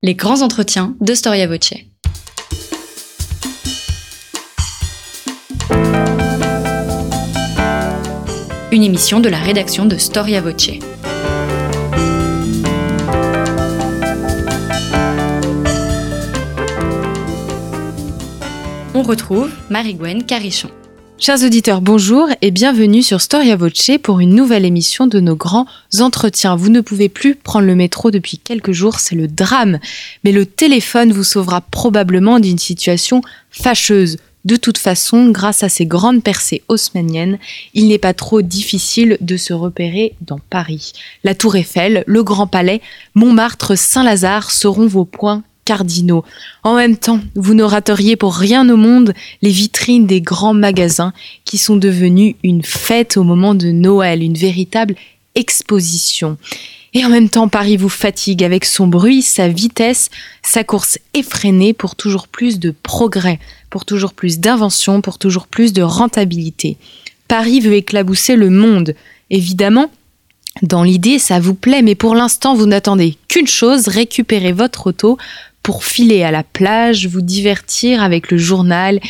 Les grands entretiens de Storia Voce. Une émission de la rédaction de Storia Voce. On retrouve Marie-Gwen Carichon. Chers auditeurs, bonjour et bienvenue sur Storia Voce pour une nouvelle émission de nos grands entretiens. Vous ne pouvez plus prendre le métro depuis quelques jours, c'est le drame. Mais le téléphone vous sauvera probablement d'une situation fâcheuse. De toute façon, grâce à ces grandes percées haussmanniennes, il n'est pas trop difficile de se repérer dans Paris. La Tour Eiffel, le Grand Palais, Montmartre, Saint-Lazare seront vos points cardinaux. En même temps, vous ne rateriez pour rien au monde les vitrines des grands magasins qui sont devenus une fête au moment de Noël, une véritable exposition. Et en même temps, Paris vous fatigue avec son bruit, sa vitesse, sa course effrénée pour toujours plus de progrès, pour toujours plus d'invention, pour toujours plus de rentabilité. Paris veut éclabousser le monde. Évidemment, dans l'idée, ça vous plaît, mais pour l'instant, vous n'attendez qu'une chose, récupérer votre auto pour filer à la plage, vous divertir avec le journal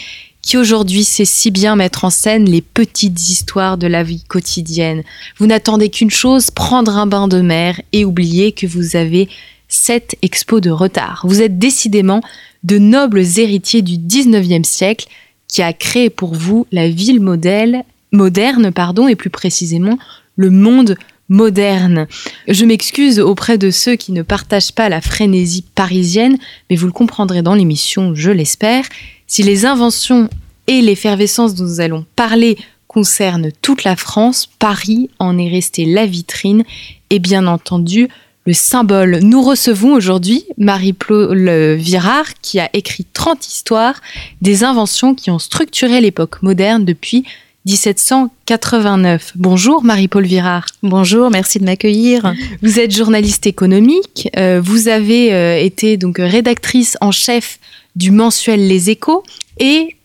qui aujourd'hui sait si bien mettre en scène les petites histoires de la vie quotidienne. Vous n'attendez qu'une chose, prendre un bain de mer et oublier que vous avez sept expos de retard. Vous êtes décidément de nobles héritiers du 19e siècle qui a créé pour vous la ville moderne pardon, et plus précisément le monde moderne. Je m'excuse auprès de ceux qui ne partagent pas la frénésie parisienne, mais vous le comprendrez dans l'émission, je l'espère. Si les inventions et l'effervescence dont nous allons parler concernent toute la France, Paris en est resté la vitrine et bien entendu le symbole. Nous recevons aujourd'hui Marie-Paul Virard qui a écrit 30 histoires des inventions qui ont structuré l'époque moderne depuis 1789. Bonjour Marie-Paul Virard. Bonjour, merci de m'accueillir. Vous êtes journaliste économique, euh, vous avez euh, été donc rédactrice en chef du mensuel Les Échos et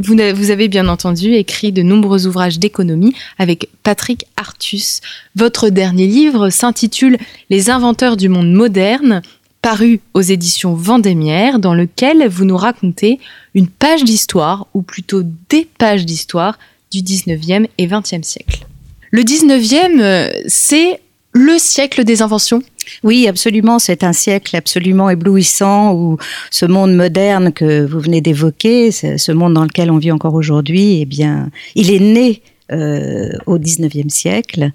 vous, vous avez bien entendu écrit de nombreux ouvrages d'économie avec Patrick Artus. Votre dernier livre s'intitule Les inventeurs du monde moderne, paru aux éditions Vendémiaire, dans lequel vous nous racontez une page d'histoire, ou plutôt des pages d'histoire, du 19e et 20e siècle. Le 19e, euh, c'est le siècle des inventions? Oui, absolument. C'est un siècle absolument éblouissant où ce monde moderne que vous venez d'évoquer, ce monde dans lequel on vit encore aujourd'hui, eh bien, il est né euh, au XIXe siècle,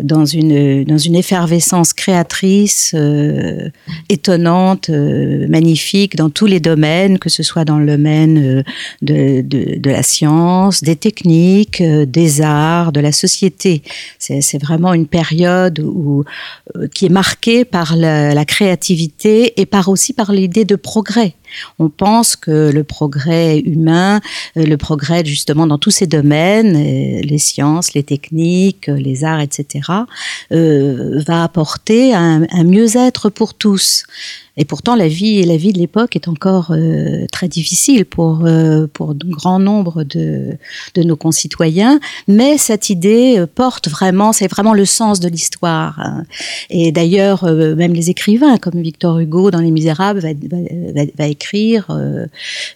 dans une, dans une effervescence créatrice euh, étonnante, euh, magnifique, dans tous les domaines, que ce soit dans le domaine de, de, de la science, des techniques, des arts, de la société. C'est vraiment une période où, qui est marquée par la, la créativité et par aussi par l'idée de progrès. On pense que le progrès humain, euh, le progrès justement dans tous ces domaines, euh, les sciences, les techniques, euh, les arts, etc., va apporter un, un mieux-être pour tous. Et pourtant, la vie et la vie de l'époque est encore euh, très difficile pour euh, pour un grand nombre de de nos concitoyens. Mais cette idée euh, porte vraiment, c'est vraiment le sens de l'histoire. Hein. Et d'ailleurs, même les écrivains comme Victor Hugo dans Les Misérables va, va, va écrire,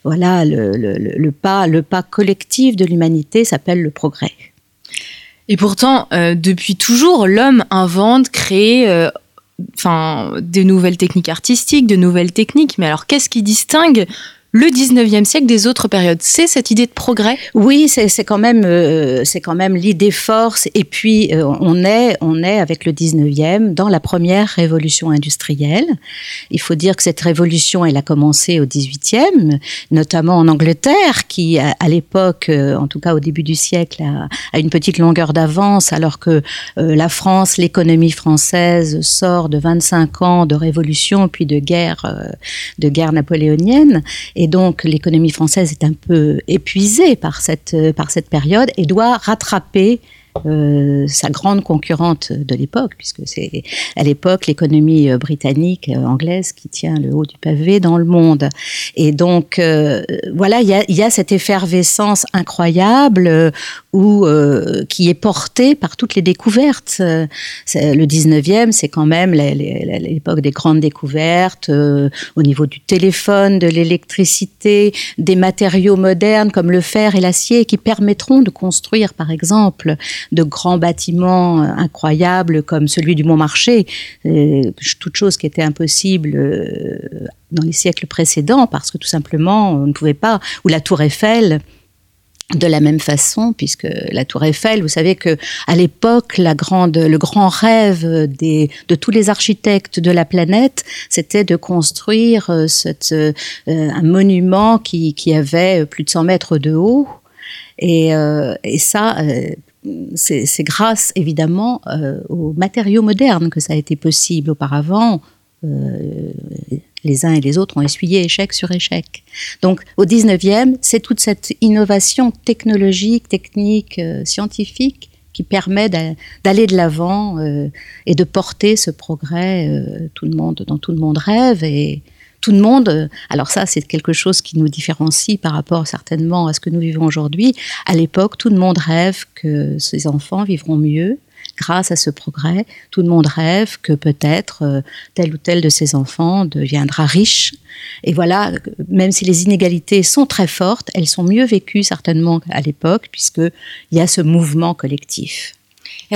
voilà, le, le, le, pas le pas collectif de l'humanité s'appelle le progrès. Et pourtant, euh, depuis toujours, l'homme invente, crée, euh, enfin, des nouvelles techniques artistiques, de nouvelles techniques. Mais alors, qu'est-ce qui distingue le 19e siècle des autres périodes. C'est cette idée de progrès? Oui, c'est quand même euh, même l'idée force et puis euh, on est on est avec le 19e dans la première révolution industrielle. Il faut dire que cette révolution elle a commencé au 18e, notamment en Angleterre qui à, l'époque euh, en tout cas au début du siècle a, une petite longueur d'avance alors que la France, l'économie française sort de 25 ans de révolution puis de guerre de guerre napoléonienne donc l'économie française est un peu épuisée par cette, par cette période et doit rattraper euh, sa grande concurrente de l'époque, puisque c'est à l'époque l'économie euh, britannique, euh, anglaise, qui tient le haut du pavé dans le monde. Et donc, voilà, il y y a, cette effervescence incroyable où, qui est portée par toutes les découvertes. Le 19e, c'est quand même l'époque des grandes découvertes au niveau du téléphone, de l'électricité, des matériaux modernes comme le fer et l'acier qui permettront de construire, par exemple, de grands bâtiments euh, incroyables comme celui du Montmarché, euh, toute chose qui était impossible euh, dans les siècles précédents parce que tout simplement on ne pouvait pas, ou la tour Eiffel, de la même façon, puisque la Tour Eiffel, vous savez que à l'époque, la grande, le grand rêve des, de tous les architectes de la planète, c'était de construire cette, un monument qui, qui, avait plus de 100 mètres de haut. Et, et ça, c'est grâce évidemment euh, aux matériaux modernes que ça a été possible. Auparavant, euh, les uns et les autres ont essuyé échec sur échec. Donc au 19e, c'est toute cette innovation technologique, technique, euh, scientifique qui permet d'aller de l'avant et de porter ce progrès tout le monde, dont tout le monde rêve. Et, tout le monde, euh, alors ça c'est quelque chose qui nous différencie par rapport certainement à ce que nous vivons aujourd'hui. À l'époque, tout le monde rêve que ses enfants vivront mieux grâce à ce progrès. Tout le monde rêve que peut-être euh, tel ou tel de ses enfants deviendra riche. Et voilà, même si les inégalités sont très fortes, elles sont mieux vécues certainement à l'époque puisqu'il y a ce mouvement collectif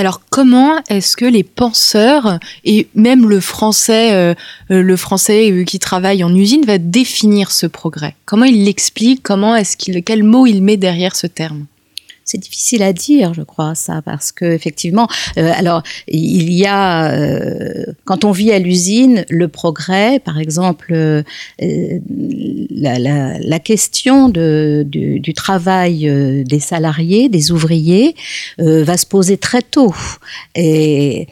alors, comment est-ce que les penseurs et même le français, euh, euh, le français euh, qui travaille en usine va définir ce progrès? Comment il l'explique? Comment est-ce qu'il, quel mot il met derrière ce terme? C'est difficile à dire, je crois, ça, parce que effectivement, euh, alors il y a, euh, quand on vit à l'usine, le progrès, par exemple, euh, la, la, la, question de, du, du, travail des salariés, des ouvriers, va se poser très tôt. Et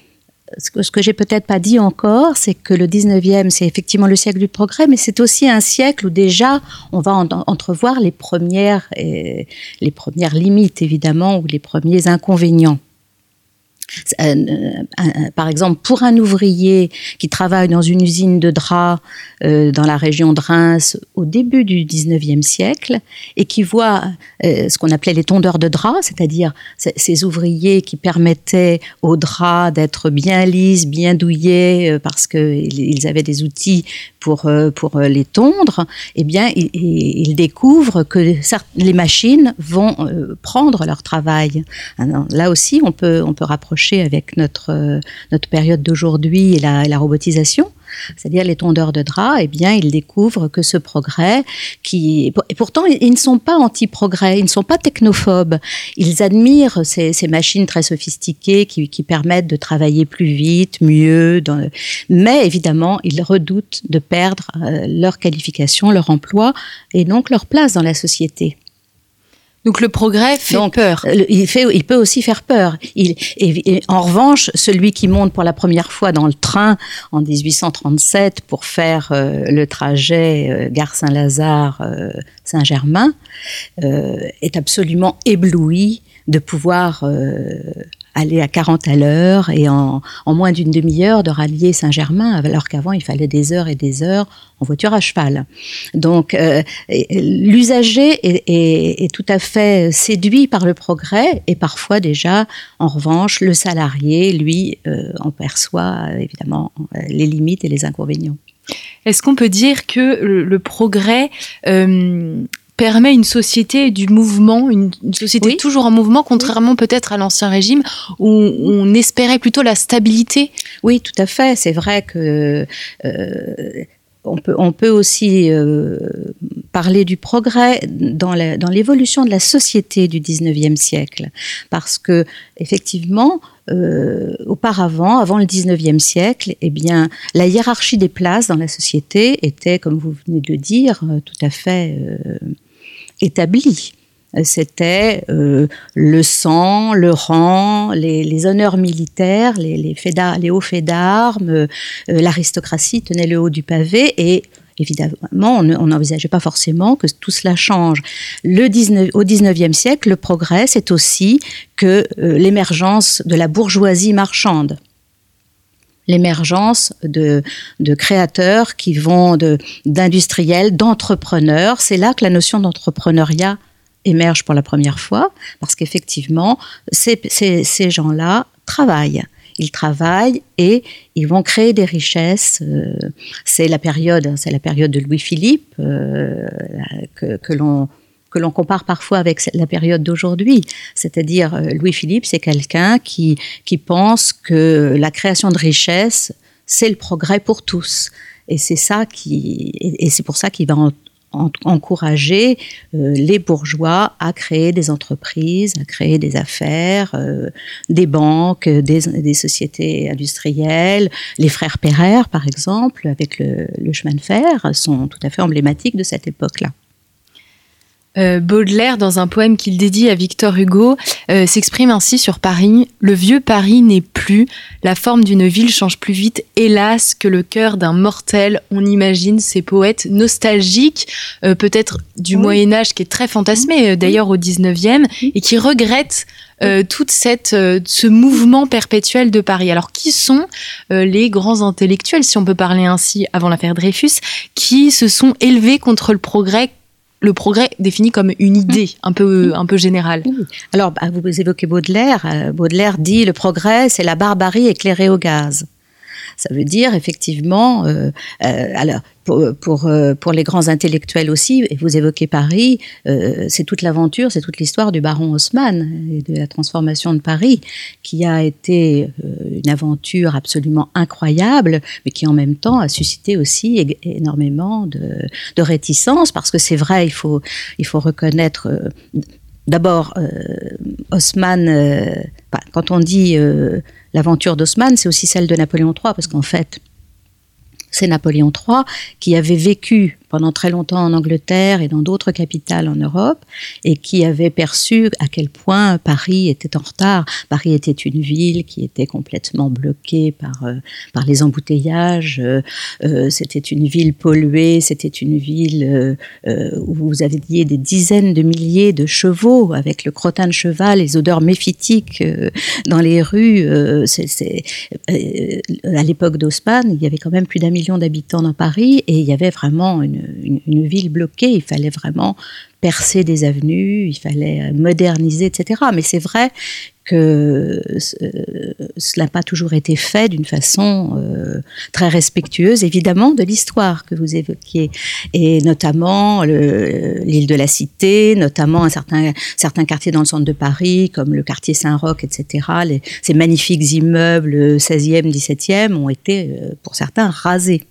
ce que, que j'ai peut-être pas dit encore, c'est que le 19e, c'est effectivement le siècle du progrès, mais c'est aussi un siècle où déjà on va entrevoir les premières, les premières limites, évidemment, ou les premiers inconvénients. Euh, euh, par exemple, pour un ouvrier qui travaille dans une usine de draps euh, dans la région de Reims au début du 19e siècle et qui voit ce qu'on appelait les tondeurs de draps, c'est-à-dire ces ouvriers qui permettaient aux draps d'être bien lisses, bien douillés parce qu'ils avaient des outils pour, les tondre, eh bien, il, il découvre que les machines vont prendre leur travail. là aussi, on peut rapprocher avec notre, euh, notre période d'aujourd'hui et la, robotisation c'est-à-dire les tondeurs de draps, eh bien, ils découvrent que ce progrès, qui, et pourtant, ils ne sont pas anti-progrès, ils ne sont pas technophobes. Ils admirent ces, machines très sophistiquées qui, qui, permettent de travailler plus vite, mieux, mais évidemment, ils redoutent de perdre euh, leur qualification, leur emploi et donc leur place dans la société. Donc le progrès fait peur. Il, fait, il peut aussi faire peur. Il, et, en revanche, celui qui monte pour la première fois dans le train en 1837 pour faire euh, le trajet euh, Gare Saint-Lazare euh, Saint-Germain est absolument ébloui de pouvoir aller à 40 à l'heure et en, en moins d'une demi-heure de rallier Saint-Germain, alors qu'avant il fallait des heures et des heures en voiture à cheval. Donc euh, l'usager est, est, est, tout à fait séduit par le progrès et parfois déjà, en revanche, le salarié, lui, euh, en perçoit évidemment les limites et les inconvénients. Est-ce qu'on peut dire que le, le progrès euh, permet une société du mouvement, une, société oui. toujours en mouvement, contrairement peut-être à l'ancien régime où on espérait plutôt la stabilité. Oui, tout à fait. C'est vrai que euh, on peut, on peut aussi euh, parler du progrès dans l'évolution dans de la société du 19e siècle. Parce que, effectivement, euh, auparavant, avant le 19e siècle, eh bien, la hiérarchie des places dans la société était, comme vous venez de le dire, euh, tout à fait euh, établie c'était euh, le sang, le rang, les, honneurs militaires, les, hauts faits d'armes, euh, l'aristocratie tenait le haut du pavé et évidemment, on n'envisageait pas forcément que tout cela change. Le 19, au 19e siècle, le progrès, c'est aussi que euh, l'émergence de la bourgeoisie marchande l'émergence de, créateurs qui vont d'industriels, d'entrepreneurs. C'est là que la notion d'entrepreneuriat émerge pour la première fois, parce qu'effectivement, ces, ces, gens-là travaillent. Ils travaillent et ils vont créer des richesses. Euh, c'est la période, c'est la période de Louis-Philippe euh, que, que l'on que l'on compare parfois avec la période d'aujourd'hui. C'est-à-dire, euh, Louis-Philippe, c'est quelqu'un qui, qui pense que la création de richesses, c'est le progrès pour tous. Et c'est ça qui, et c'est pour ça qu'il va encourager euh, les bourgeois à créer des entreprises, à créer des affaires, euh, des banques, des, des, sociétés industrielles. Les frères Pereire, par exemple, avec le, le chemin de fer, sont tout à fait emblématiques de cette époque-là. Euh, Baudelaire, dans un poème qu'il dédie à Victor Hugo, euh, s'exprime ainsi sur Paris. Le vieux Paris n'est plus, la forme d'une ville change plus vite, hélas, que le cœur d'un mortel. On imagine ces poètes nostalgiques, euh, peut-être du Moyen Âge, qui est très fantasmé d'ailleurs au 19e, et qui regrettent toute cette, ce mouvement perpétuel de Paris. Alors, qui sont les grands intellectuels, si on peut parler ainsi, avant l'affaire Dreyfus, qui se sont élevés contre le progrès le progrès défini comme une idée un peu, un peu générale. Alors, bah, vous évoquez Baudelaire. Euh, Baudelaire dit le progrès, c'est la barbarie éclairée au gaz. Ça veut dire effectivement, euh, euh, alors pour, euh, pour, les grands intellectuels aussi, et vous évoquez Paris, c'est toute l'aventure, c'est toute l'histoire du baron Haussmann et de la transformation de Paris, qui a été une aventure absolument incroyable, mais qui en même temps a suscité aussi énormément de, de réticence, parce que c'est vrai, il faut, il faut reconnaître D'abord, Haussmann, quand on dit l'aventure d'Haussmann, c'est aussi celle de Napoléon III, parce qu'en fait, c'est Napoléon III qui avait vécu pendant très longtemps en Angleterre et dans d'autres capitales en Europe et qui avait perçu à quel point Paris était en retard. Paris était une ville qui était complètement bloquée par, euh, par les embouteillages. Euh, euh, c'était une ville polluée, c'était une ville où vous aviez des dizaines de milliers de chevaux avec le crottin de cheval, les odeurs méphitiques dans les rues. à l'époque d'Haussmann, il y avait quand même plus d'un million d'habitants dans Paris et il y avait vraiment une, une, ville bloquée. Il fallait vraiment percer des avenues, il fallait euh, moderniser, etc. Mais c'est vrai que euh, cela n'a pas toujours été fait d'une façon euh, très respectueuse, évidemment, de l'histoire que vous évoquiez, et notamment l'île de la Cité, notamment un certain, certains quartiers dans le centre de Paris, comme le quartier Saint-Roch, etc. ces magnifiques immeubles 16e, 17e ont été, pour certains, rasés.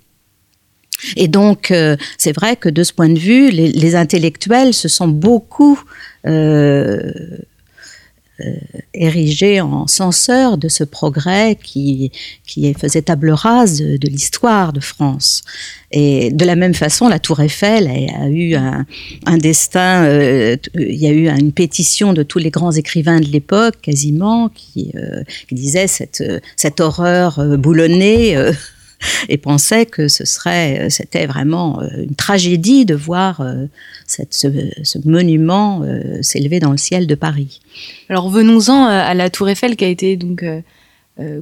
Et donc, euh, c'est vrai que de ce point de vue, les, intellectuels se sont beaucoup euh, euh, érigés en censeurs de ce progrès qui, qui faisait table rase de, l'histoire de France. Et de la même façon, la Tour Eiffel a, eu un, destin, il y a eu une pétition de tous les grands écrivains de l'époque, quasiment, qui, qui disait cette, cette horreur boulonnée et pensait que ce serait, euh, c'était vraiment euh, une tragédie de voir euh, cette, ce, monument s'élever dans le ciel de Paris. Alors venons-en à la Tour Eiffel qui a été donc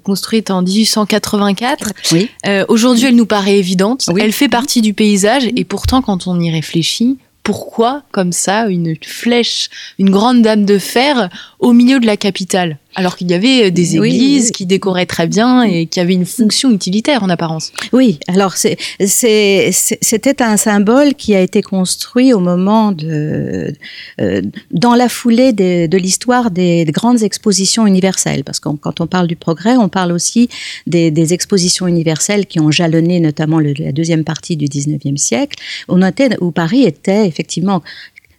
construite en 1884. Oui. Aujourd'hui, elle nous paraît évidente. Elle fait partie du paysage et pourtant, quand on y réfléchit, pourquoi, comme ça, une flèche, une grande dame de fer au milieu de la capitale? Alors qu'il y avait euh, des églises qui décoraient très bien et qui avaient une fonction utilitaire en apparence. Oui, alors c'était un symbole qui a été construit au moment de, euh, dans la foulée de, l'histoire des, grandes expositions universelles, parce que quand on parle du progrès, on parle aussi des, expositions universelles qui ont jalonné notamment la deuxième partie du 19e siècle, où, où Paris était effectivement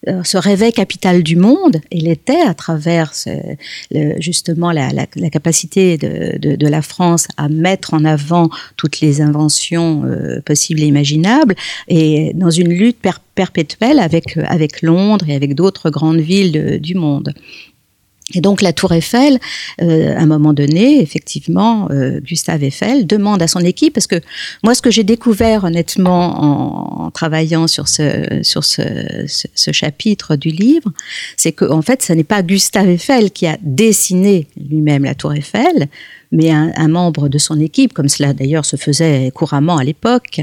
euh, ce réveil capital du monde, il était à travers justement la, capacité de, la France à mettre en avant toutes les inventions euh, possibles et imaginables, et dans une lutte perpétuelle avec, avec Londres et avec d'autres grandes villes du monde. Et donc la Tour Eiffel, euh, à un moment donné, effectivement, euh, Gustave Eiffel demande à son équipe, parce que moi ce que j'ai découvert honnêtement en, en, travaillant sur ce, sur ce, ce, chapitre du livre, c'est qu'en en fait ce n'est pas Gustave Eiffel qui a dessiné lui-même la Tour Eiffel, mais un, un, membre de son équipe, comme cela d'ailleurs se faisait couramment à l'époque.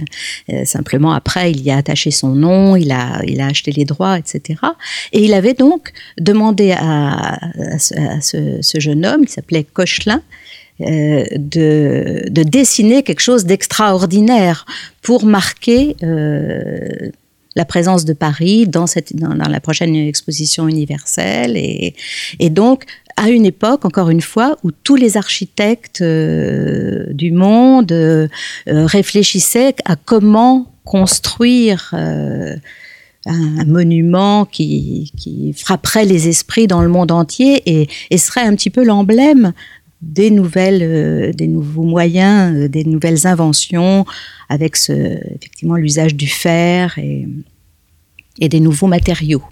Euh, simplement après, il y a attaché son nom, il a, il a acheté les droits, etc. Et il avait donc demandé à, à, ce, à ce, jeune homme, qui s'appelait Cochelin, euh, de, de, dessiner quelque chose d'extraordinaire pour marquer euh, la présence de Paris dans, cette, dans, la prochaine exposition universelle. Et, et donc, à une époque, encore une fois, où tous les architectes euh, du monde euh, réfléchissaient à comment construire euh, un, monument qui, qui, frapperait les esprits dans le monde entier et serait un petit peu l'emblème des nouvelles, euh, des nouveaux moyens, euh, des nouvelles inventions, avec effectivement l'usage du fer et, et des nouveaux matériaux.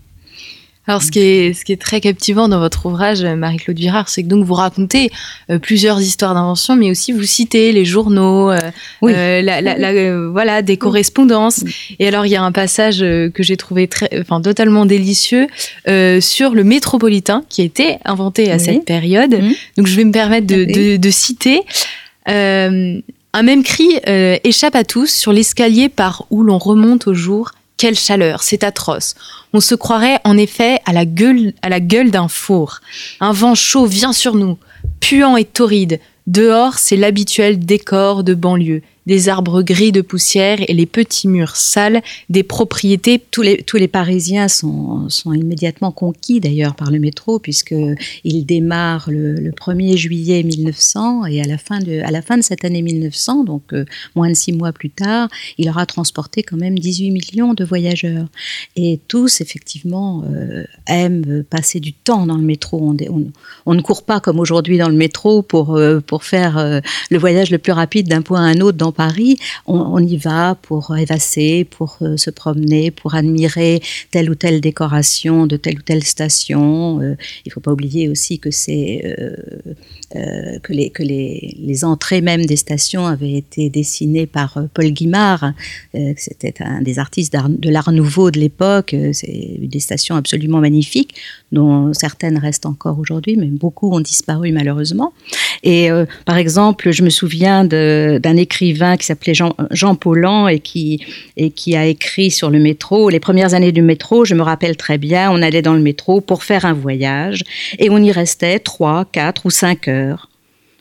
Alors, ce qui, est, ce qui est très captivant dans votre ouvrage, Marie-Claude Virard, c'est que donc vous racontez euh, plusieurs histoires d'invention, mais aussi vous citez les journaux, euh, oui. euh, la, la, la, euh, voilà, des correspondances. Oui. Et alors, il y a un passage que j'ai trouvé très, enfin, totalement délicieux euh, sur le métropolitain qui a été inventé à oui. cette période. Donc, je vais me permettre de, de, de citer. Euh, un même cri échappe à tous sur l'escalier par où l'on remonte au jour quelle chaleur, c'est atroce. On se croirait en effet à la gueule, à la gueule d'un four. Un vent chaud vient sur nous, puant et torride. Dehors, c'est l'habituel décor de banlieue des arbres gris de poussière et les petits murs sales des propriétés. Tous les, tous les Parisiens sont, sont immédiatement conquis d'ailleurs par le métro puisqu'il démarre le, le, 1er juillet 1900 et à la fin de, à la fin de cette année 1900, donc euh, moins de six mois plus tard, il aura transporté quand même 18 millions de voyageurs. Et tous, effectivement, euh, aiment passer du temps dans le métro. On, on, on ne court pas comme aujourd'hui dans le métro pour, euh, pour faire le voyage le plus rapide d'un point à un autre Paris, on, y va pour évasser, pour euh, se promener, pour admirer telle ou telle décoration de telle ou telle station. Euh, il ne faut pas oublier aussi que euh, euh, que, les, que les, les, entrées même des stations avaient été dessinées par euh, Paul Guimard. C'était un des artistes de l'art nouveau de l'époque. C'est des stations absolument magnifiques, dont certaines restent encore aujourd'hui, mais beaucoup ont disparu malheureusement. Et par exemple, je me souviens d'un écrivain qui s'appelait Jean, Jean Paulan et qui, a écrit sur le métro. Les premières années du métro, je me rappelle très bien, on allait dans le métro pour faire un voyage et on y restait 3, 4 ou 5 heures.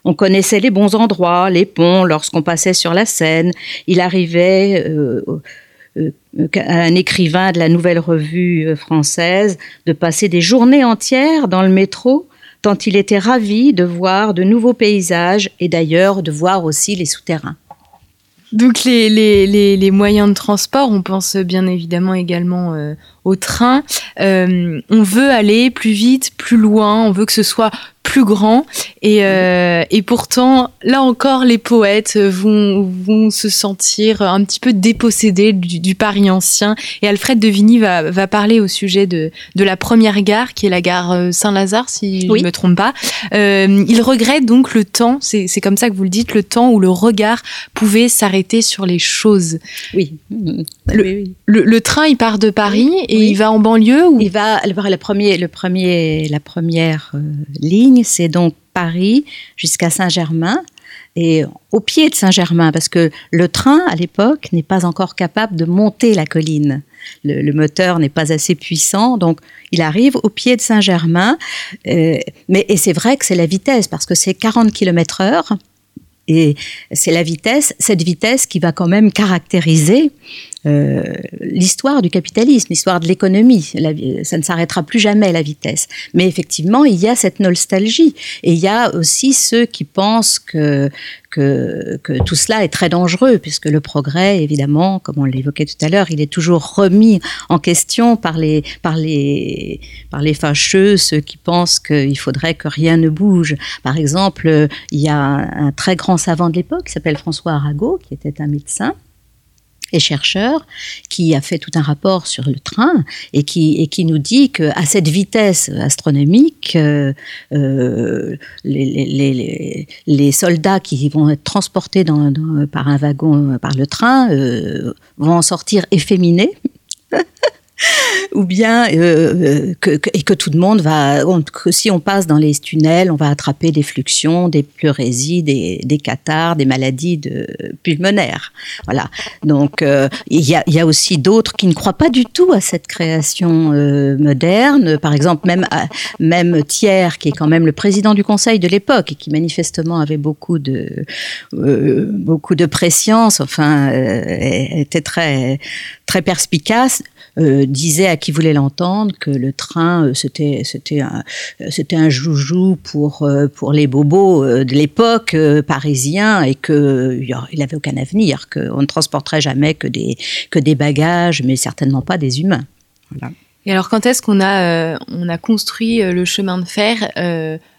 On connaissait les bons endroits, les ponts, lorsqu'on passait sur la Seine. Il arrivait euh, euh, un écrivain de la nouvelle revue euh, française de passer des journées entières dans le métro tant il était ravi de voir de nouveaux paysages et d'ailleurs de voir aussi les souterrains. Donc les, moyens de transport, on pense bien évidemment également euh, au train. Euh, on veut aller plus vite, plus loin, on veut que ce soit plus grand. Et, euh, et pourtant, là encore, les poètes vont, vont se sentir un petit peu dépossédés du, du Paris ancien. Et Alfred de Vigny va, va parler au sujet de, de la première gare, qui est la gare Saint-Lazare, si oui. je ne me trompe pas. Euh, il regrette donc le temps, c'est comme ça que vous le dites, le temps où le regard pouvait s'arrêter sur les choses. Oui. Le, oui, oui. le, le train, il part de Paris et oui. il va en banlieue ou... Il va, le premier, le premier, la première euh, ligne, c'est donc Paris jusqu'à Saint-Germain et au pied de Saint-Germain, parce que le train, à l'époque, n'est pas encore capable de monter la colline. Le, le moteur n'est pas assez puissant, donc il arrive au pied de Saint-Germain. Euh, mais et c'est vrai que c'est la vitesse, parce que c'est 40 km heure. Et c'est la vitesse, cette vitesse qui va quand même caractériser euh, l'histoire du capitalisme, l'histoire de l'économie. Ça ne s'arrêtera plus jamais la vitesse. Mais effectivement, il y a cette nostalgie. Et il y a aussi ceux qui pensent que, que, que tout cela est très dangereux, puisque le progrès, évidemment, comme on l'évoquait tout à l'heure, il est toujours remis en question par les, par les, par les fâcheux, ceux qui pensent qu'il faudrait que rien ne bouge. Par exemple, il y a un, un très grand savant de l'époque qui s'appelle François Arago, qui était un médecin et chercheur qui a fait tout un rapport sur le train et qui, et qui nous dit qu'à cette vitesse astronomique, euh, euh, les, les, les, soldats qui vont être transportés dans, par un wagon, par le train, euh, vont en sortir efféminés. ou bien euh, que, et que tout le monde va, que si on passe dans les tunnels, on va attraper des fluxions, des pleurésies, des, des cathars, des maladies de, pulmonaires. Voilà. Donc euh, il y, a, y, a, aussi d'autres qui ne croient pas du tout à cette création euh, moderne. Par exemple, même même Thiers, qui est quand même le président du Conseil de l'époque et qui manifestement avait beaucoup de beaucoup de préscience, enfin était très très perspicace euh, disait à qui voulait l'entendre que le train euh, c'était c'était un euh, c'était un joujou pour pour les bobos de l'époque parisien et que il avait aucun avenir qu'on ne transporterait jamais que des que des bagages mais certainement pas des humains. Voilà. Et alors quand est-ce qu'on a on a construit le chemin de fer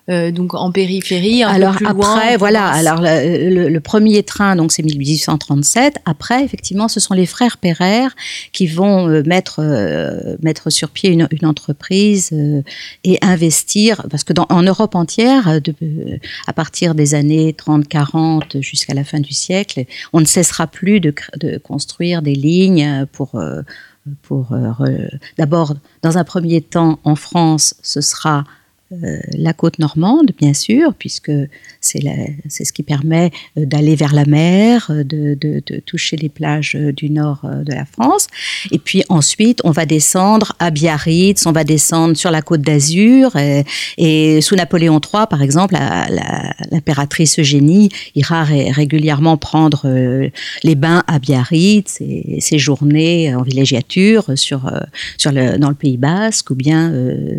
donc en périphérie, un alors peu plus après, voilà. Alors le, premier train, donc c'est 1837. Après, effectivement, ce sont les frères Perrer qui vont euh, mettre euh, mettre sur pied une, une entreprise et investir, parce que dans, en Europe entière, de, à partir des années 30-40 jusqu'à la fin du siècle, on ne cessera plus de, de construire des lignes pour pour d'abord, dans un premier temps, en France, ce sera euh, la côte normande, bien sûr, puisque c'est ce qui permet euh, d'aller vers la mer, euh, de, toucher les plages du nord de la France. Et puis ensuite, on va descendre à Biarritz, on va descendre sur la côte d'Azur. Et, sous Napoléon III, par exemple, l'impératrice Eugénie ira régulièrement prendre les bains à Biarritz et séjourner en villégiature dans le Pays Basque ou bien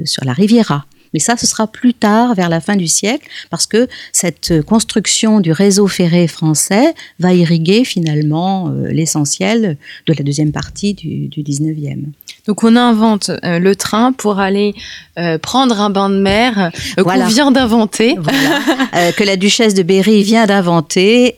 sur la Riviera. Mais ça, ce sera plus tard, vers la fin du siècle, parce que cette construction du réseau ferré français va irriguer finalement euh, l'essentiel de la deuxième partie du, du 19e. Donc on invente euh, le train pour aller euh, prendre un bain de mer qu'on vient d'inventer. que la duchesse de Berry vient d'inventer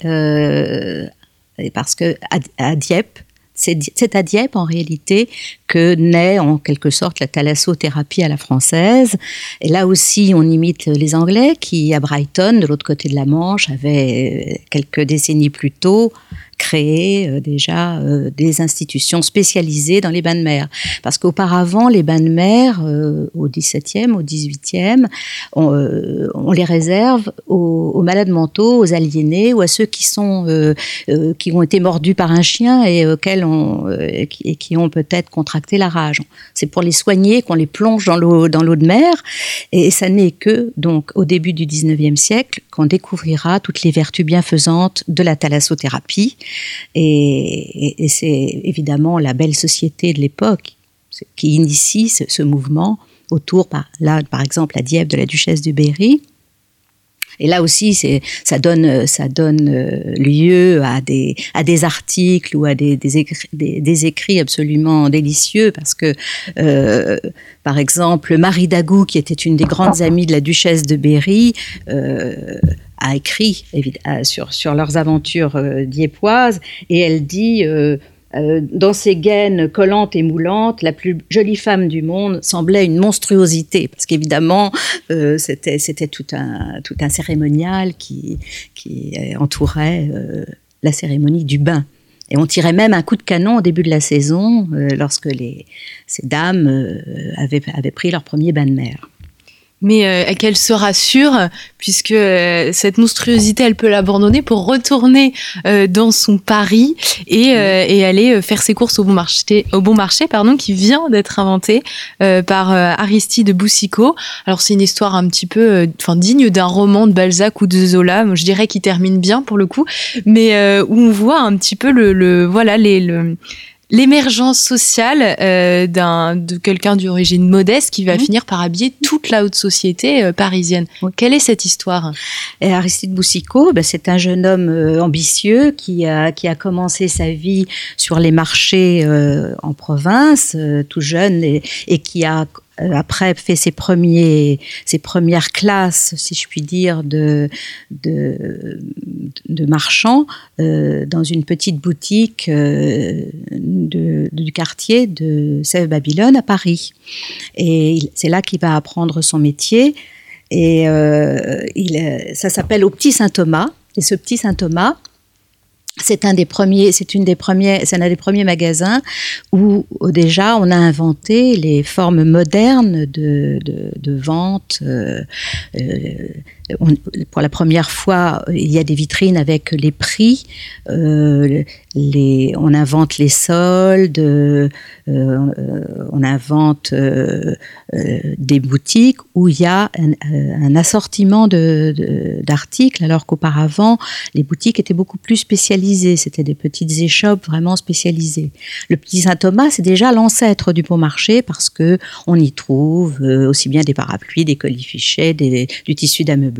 parce que à Dieppe, c'est à Dieppe, en réalité, que naît en quelque sorte la thalassothérapie à la française. Et là aussi, on imite les Anglais qui, à Brighton, de l'autre côté de la Manche, avaient quelques décennies plus tôt créer euh, déjà euh, des institutions spécialisées dans les bains de mer. Parce qu'auparavant, les bains de mer, euh, au XVIIe, au XVIIIe, on, on, les réserve aux, malades mentaux, aux aliénés ou à ceux qui sont qui ont été mordus par un chien et auxquels et qui, ont peut-être contracté la rage. C'est pour les soigner qu'on les plonge dans l'eau de mer et ça n'est que donc au début du XIXe siècle qu'on découvrira toutes les vertus bienfaisantes de la thalassothérapie et, c'est évidemment la belle société de l'époque qui initie ce, mouvement autour, par, là, par exemple, à Dieppe de la duchesse de Berry. Et là aussi, ça donne, donne euh, lieu à des, articles ou à des, écrits, absolument délicieux parce que, euh, par exemple, Marie Dagou, qui était une des grandes amies de la duchesse de Berry, euh, a écrit sur, sur leurs aventures euh, diépoises et elle dit euh, euh, dans ses gaines collantes et moulantes, la plus jolie femme du monde semblait une monstruosité, parce qu'évidemment, c'était, c'était tout, un, tout un cérémonial qui, qui entourait la cérémonie du bain. Et on tirait même un coup de canon au début de la saison, lorsque ces dames avaient, avaient pris leur premier bain de mer mais euh, qu'elle se rassure, puisque euh, cette monstruosité, elle peut l'abandonner pour retourner euh, dans son Paris et, et, aller faire ses courses au bon marché, au bon marché pardon, qui vient d'être inventé par Aristide Boussicot. Alors c'est une histoire un petit peu, enfin digne d'un roman de Balzac ou de Zola, je dirais qu'il termine bien pour le coup, mais où on voit un petit peu le, le voilà les le, l'émergence sociale euh, d'un de quelqu'un d'origine modeste qui va mhm. finir par habiller toute la haute société euh, parisienne. Quelle est cette histoire? Et Aristide Boussicot, ben, c'est un jeune homme euh, ambitieux qui a qui a commencé sa vie sur les marchés en province, tout jeune, et, et qui a après fait ses premiers, ses premières classes, si je puis dire, de de, marchand dans une petite boutique de, du quartier de Sèvres Babylone à Paris. Et c'est là qu'il va apprendre son métier. Et il, ça s'appelle au Petit Saint Thomas. Et ce Petit Saint Thomas, c'est un des premiers, c'est une des premiers, c'est un des premiers magasins où déjà on a inventé les formes modernes de, de, vente. Euh, euh, pour la première fois, il y a des vitrines avec les prix. Euh, on invente les soldes, euh, on invente euh, des boutiques où il y a un, assortiment d'articles, alors qu'auparavant, les boutiques étaient beaucoup plus spécialisées. C'était des petites échoppes vraiment spécialisées. Le petit Saint-Thomas, c'est déjà l'ancêtre du bon marché parce que on y trouve aussi bien des parapluies, des colifichets, des, du tissu d'ameublement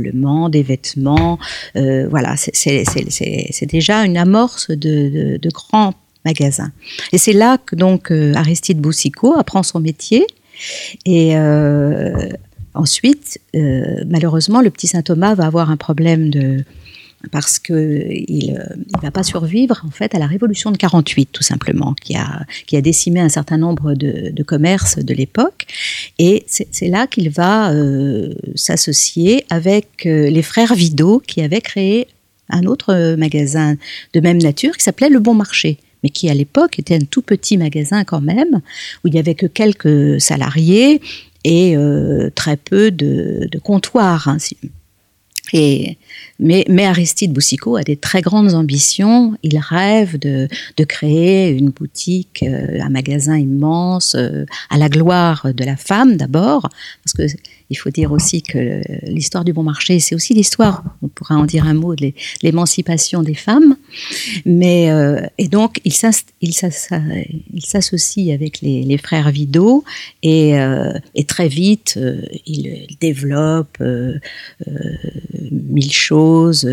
des vêtements. Euh, voilà, c'est déjà une amorce de, grands magasins. Et c'est là que donc euh, Aristide Boussicot apprend son métier. Et euh, ensuite, malheureusement, le petit Saint Thomas va avoir un problème de, parce qu'il ne euh, va pas survivre en fait à la révolution de 48 tout simplement, qui a, qui a décimé un certain nombre de, commerces de l'époque. Et c'est là qu'il va euh, s'associer avec euh, les frères Vidot qui avaient créé un autre magasin de même nature qui s'appelait Le Bon Marché mais qui à l'époque était un tout petit magasin quand même, où il n'y avait que quelques salariés et très peu de, de comptoirs. Hein, mais, Aristide Boussicot a des très grandes ambitions. Il rêve de, de créer une boutique, euh, un magasin immense, euh, à la gloire de la femme d'abord, parce que il faut dire aussi que l'histoire du bon marché, c'est aussi l'histoire, on pourra en dire un mot, de l'émancipation des femmes. Mais, euh, et donc, il s'associe avec les, frères Vidot et, euh, et très vite, euh, il, développe mille choses,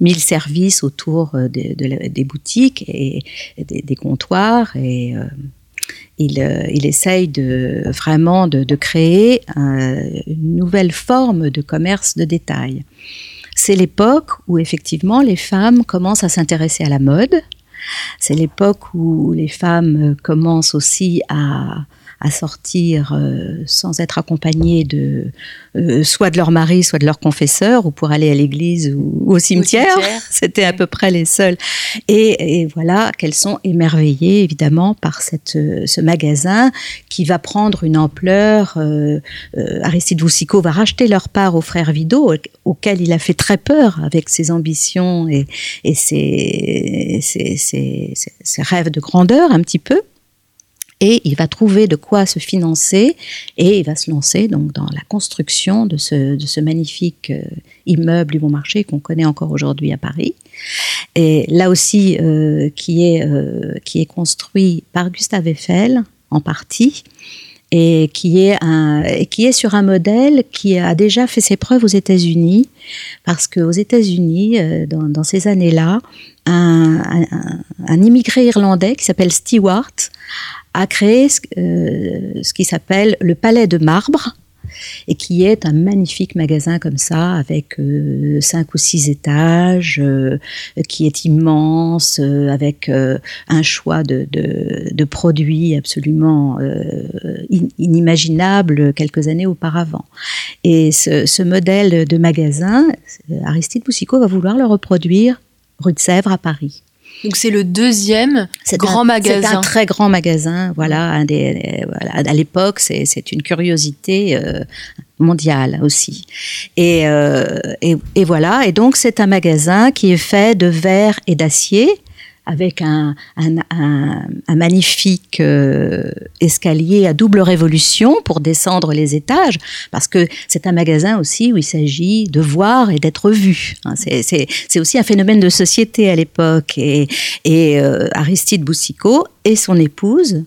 mille services autour des boutiques et, des, des, comptoirs. Et il, euh, il essaye vraiment de, créer une nouvelle forme de commerce de détail. C'est l'époque où effectivement les femmes commencent à s'intéresser à la mode. C'est l'époque où les femmes commencent aussi à, à sortir euh, sans être accompagnées de euh, soit de leur mari, soit de leur confesseur, ou pour aller à l'église ou, au cimetière. C'était à peu près les seuls. Et, voilà qu'elles sont émerveillées évidemment par cette, euh, ce magasin qui va prendre une ampleur. Aristide Boussicot va racheter leur part aux frères Vidot, auquel il a fait très peur avec ses ambitions et, et ses, ses rêves de grandeur un petit peu et il va trouver de quoi se financer et il va se lancer donc dans la construction de ce, de ce magnifique euh, immeuble du Bon Marché qu'on connaît encore aujourd'hui à Paris. Et là aussi, euh, qui, est, euh, qui est construit par Gustave Eiffel en partie et qui est, un, qui est sur un modèle qui a déjà fait ses preuves aux États-Unis, parce qu'aux États-Unis, dans, dans, ces années-là, un, un, un, immigré irlandais qui s'appelle Stewart a créé euh, ce, qui s'appelle le Palais de Marbre et qui est un magnifique magasin comme ça avec euh, cinq ou six étages, euh, qui est immense, avec un choix de, produits absolument inimaginable quelques années auparavant. Et ce, ce, modèle de magasin, Aristide Boussicot va vouloir le reproduire rue de Sèvres à Paris. Donc c'est le deuxième grand magasin. C'est un très grand magasin. Voilà, un des, à l'époque, c'est une curiosité euh, mondiale aussi. Et, euh, et, et, voilà. Et donc c'est un magasin qui est fait de verre et d'acier avec un, un, un, un magnifique euh, escalier à double révolution pour descendre les étages, parce que c'est un magasin aussi où il s'agit de voir et d'être vu. Hein, c'est aussi un phénomène de société à l'époque. Et, et euh, Aristide Boussicot et son épouse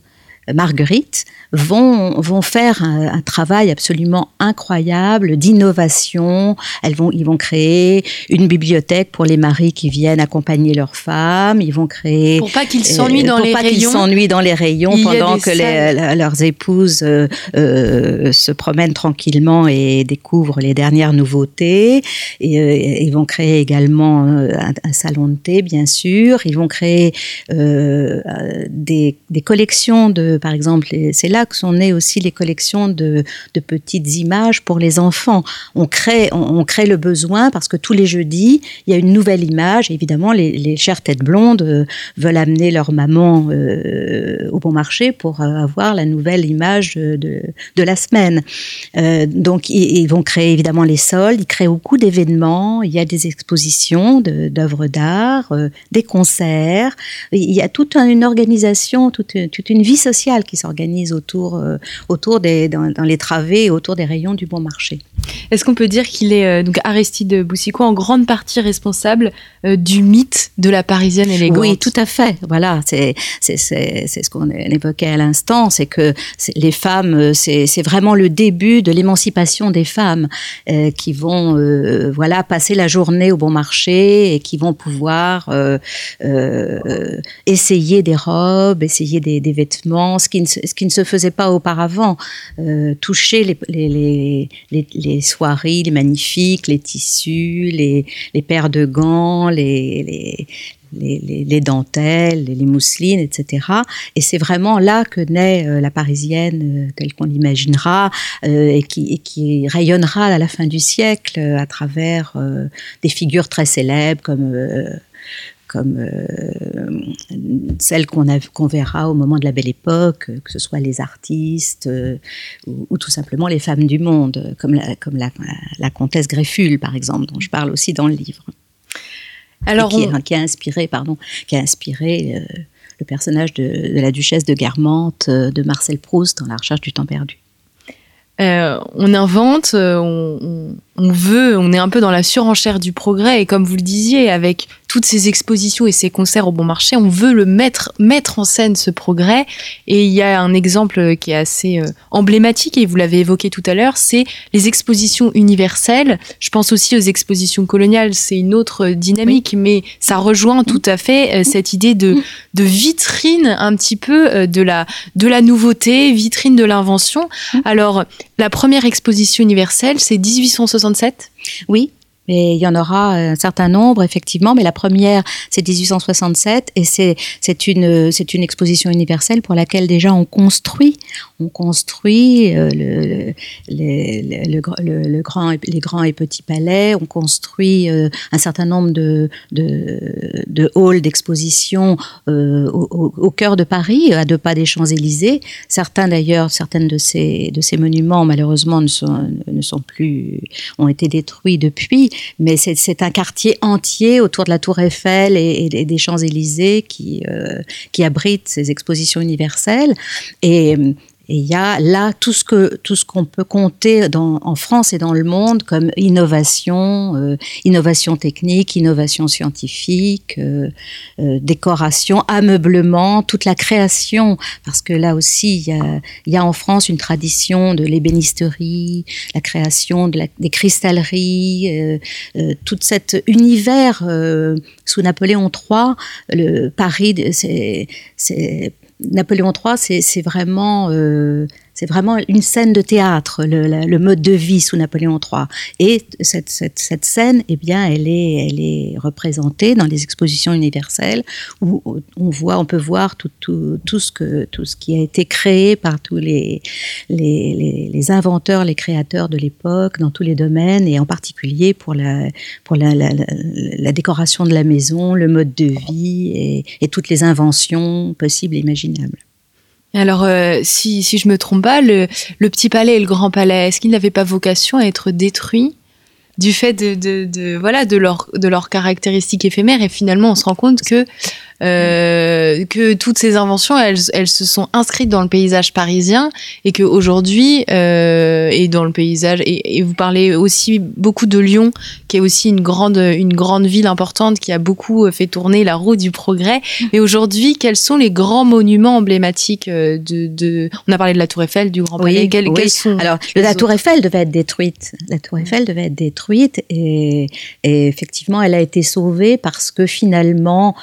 Marguerite, vont, vont faire un, travail absolument incroyable d'innovation. Elles vont, ils vont créer une bibliothèque pour les maris qui viennent accompagner leurs femmes. Ils vont créer pour pas qu'ils s'ennuient dans, les rayons. s'ennuient dans les rayons pendant que leurs épouses euh, euh, se promènent tranquillement et découvrent les dernières nouveautés. Et, euh, ils vont créer également un, un, salon de thé, bien sûr. Ils vont créer des, des collections de, par exemple, c'est là que sont nées aussi les collections de, petites images pour les enfants. On crée, on, crée le besoin parce que tous les jeudis, il y a une nouvelle image. Évidemment, les, chères têtes blondes euh, veulent amener leur maman euh, au bon marché pour euh, avoir la nouvelle image de, la semaine. donc, ils, vont créer évidemment les soldes, ils créent beaucoup d'événements, il y a des expositions d'œuvres d'art, des concerts, il y a toute une organisation, toute une vie sociale qui s'organise autour euh, autour, des, dans, les travées et autour des rayons du bon marché. Est-ce qu'on peut dire qu'il est, euh, donc Aristide Boussicot, en grande partie responsable euh, du mythe de la Parisienne élégante? Oui, tout à fait. Voilà, c'est ce qu'on évoquait à l'instant, c'est que les femmes, c'est vraiment le début de l'émancipation des femmes qui vont voilà passer la journée au bon marché et qui vont pouvoir essayer des robes, essayer des, des vêtements, ce qui, ne, ce qui ne se faisait pas auparavant. Euh, toucher les, les, les, les, soieries, les magnifiques, les tissus, les, paires de gants, les, les, les, dentelles, les, mousselines, etc. Et c'est vraiment là que naît euh, la Parisienne euh, telle qu'on l'imaginera et, qui, et qui rayonnera à la fin du siècle à travers des figures très célèbres comme comme euh, celles qu'on qu'on verra au moment de la Belle Époque, que ce soit les artistes euh, ou, tout simplement les femmes du monde, comme la, comme la, la, comtesse Greffule, par exemple, dont je parle aussi dans le livre. Alors, qui, qui, a inspiré, pardon, qui a inspiré euh, le personnage de, de, la duchesse de Guermantes de Marcel Proust dans La recherche du temps perdu. on invente, on, on, veut, on est un peu dans la surenchère du progrès et comme vous le disiez, avec toutes ces expositions et ces concerts au bon marché, on veut le mettre, mettre en scène ce progrès. Et il y a un exemple qui est assez euh, emblématique, et vous l'avez évoqué tout à l'heure, c'est les expositions universelles. Je pense aussi aux expositions coloniales, c'est une autre dynamique, mais ça rejoint tout à fait euh, cette idée de, de vitrine un petit peu euh, de la, de la nouveauté, vitrine de l'invention. Alors, la première exposition universelle, c'est 1867 Oui, mais il y en aura un certain nombre, effectivement. Mais la première, c'est 1867, et c'est une une exposition universelle pour laquelle déjà on construit, on construit euh, le, le, le, le, grand les grands et petits palais, on construit euh, un certain nombre de de, de halls d'exposition euh, au, au, cœur de Paris, à deux pas des Champs Élysées. Certains d'ailleurs, certaines de ces de ces monuments malheureusement ne sont ne sont plus ont été détruits depuis mais c'est un quartier entier autour de la Tour Eiffel et, des Champs-Élysées qui, euh, qui abrite ces expositions universelles. Et il y a là tout ce que tout ce qu'on peut compter dans, en France et dans le monde comme innovation, euh, innovation technique, innovation scientifique, euh, euh, décoration, ameublement, toute la création, parce que là aussi il y a, y a en France une tradition de l'ébénisterie, la création de la, des cristalleries, euh, euh, tout cet univers sous Napoléon III, le Paris, c'est Napoléon III, c'est vraiment euh, c'est vraiment une scène de théâtre, le, mode de vie sous Napoléon III. Et cette, scène, eh bien, elle est, elle est représentée dans les expositions universelles où on voit, on peut voir tout, tout, ce que, tout ce qui a été créé par tous les, les, inventeurs, les créateurs de l'époque dans tous les domaines et en particulier pour la, pour la, la, décoration de la maison, le mode de vie et, et toutes les inventions possibles et imaginables. Alors, euh, si, si je me trompe pas, le, petit palais et le grand palais, est-ce qu'ils n'avaient pas vocation à être détruits du fait de, voilà de leurs caractéristiques éphémères? Et finalement on se rend compte que euh, que toutes ces inventions, elles, elles se sont inscrites dans le paysage parisien et que aujourd'hui euh, et dans le paysage et, et, vous parlez aussi beaucoup de Lyon, qui est aussi une grande une grande ville importante qui a beaucoup fait tourner la roue du progrès. Mais aujourd'hui, quels sont les grands monuments emblématiques de, de, On a parlé de la Tour Eiffel, du Grand Palais. Oui, quels, oui. quels sont Alors, la Tour Eiffel devait être détruite. La Tour Eiffel devait être détruite et, et effectivement, elle a été sauvée parce que finalement,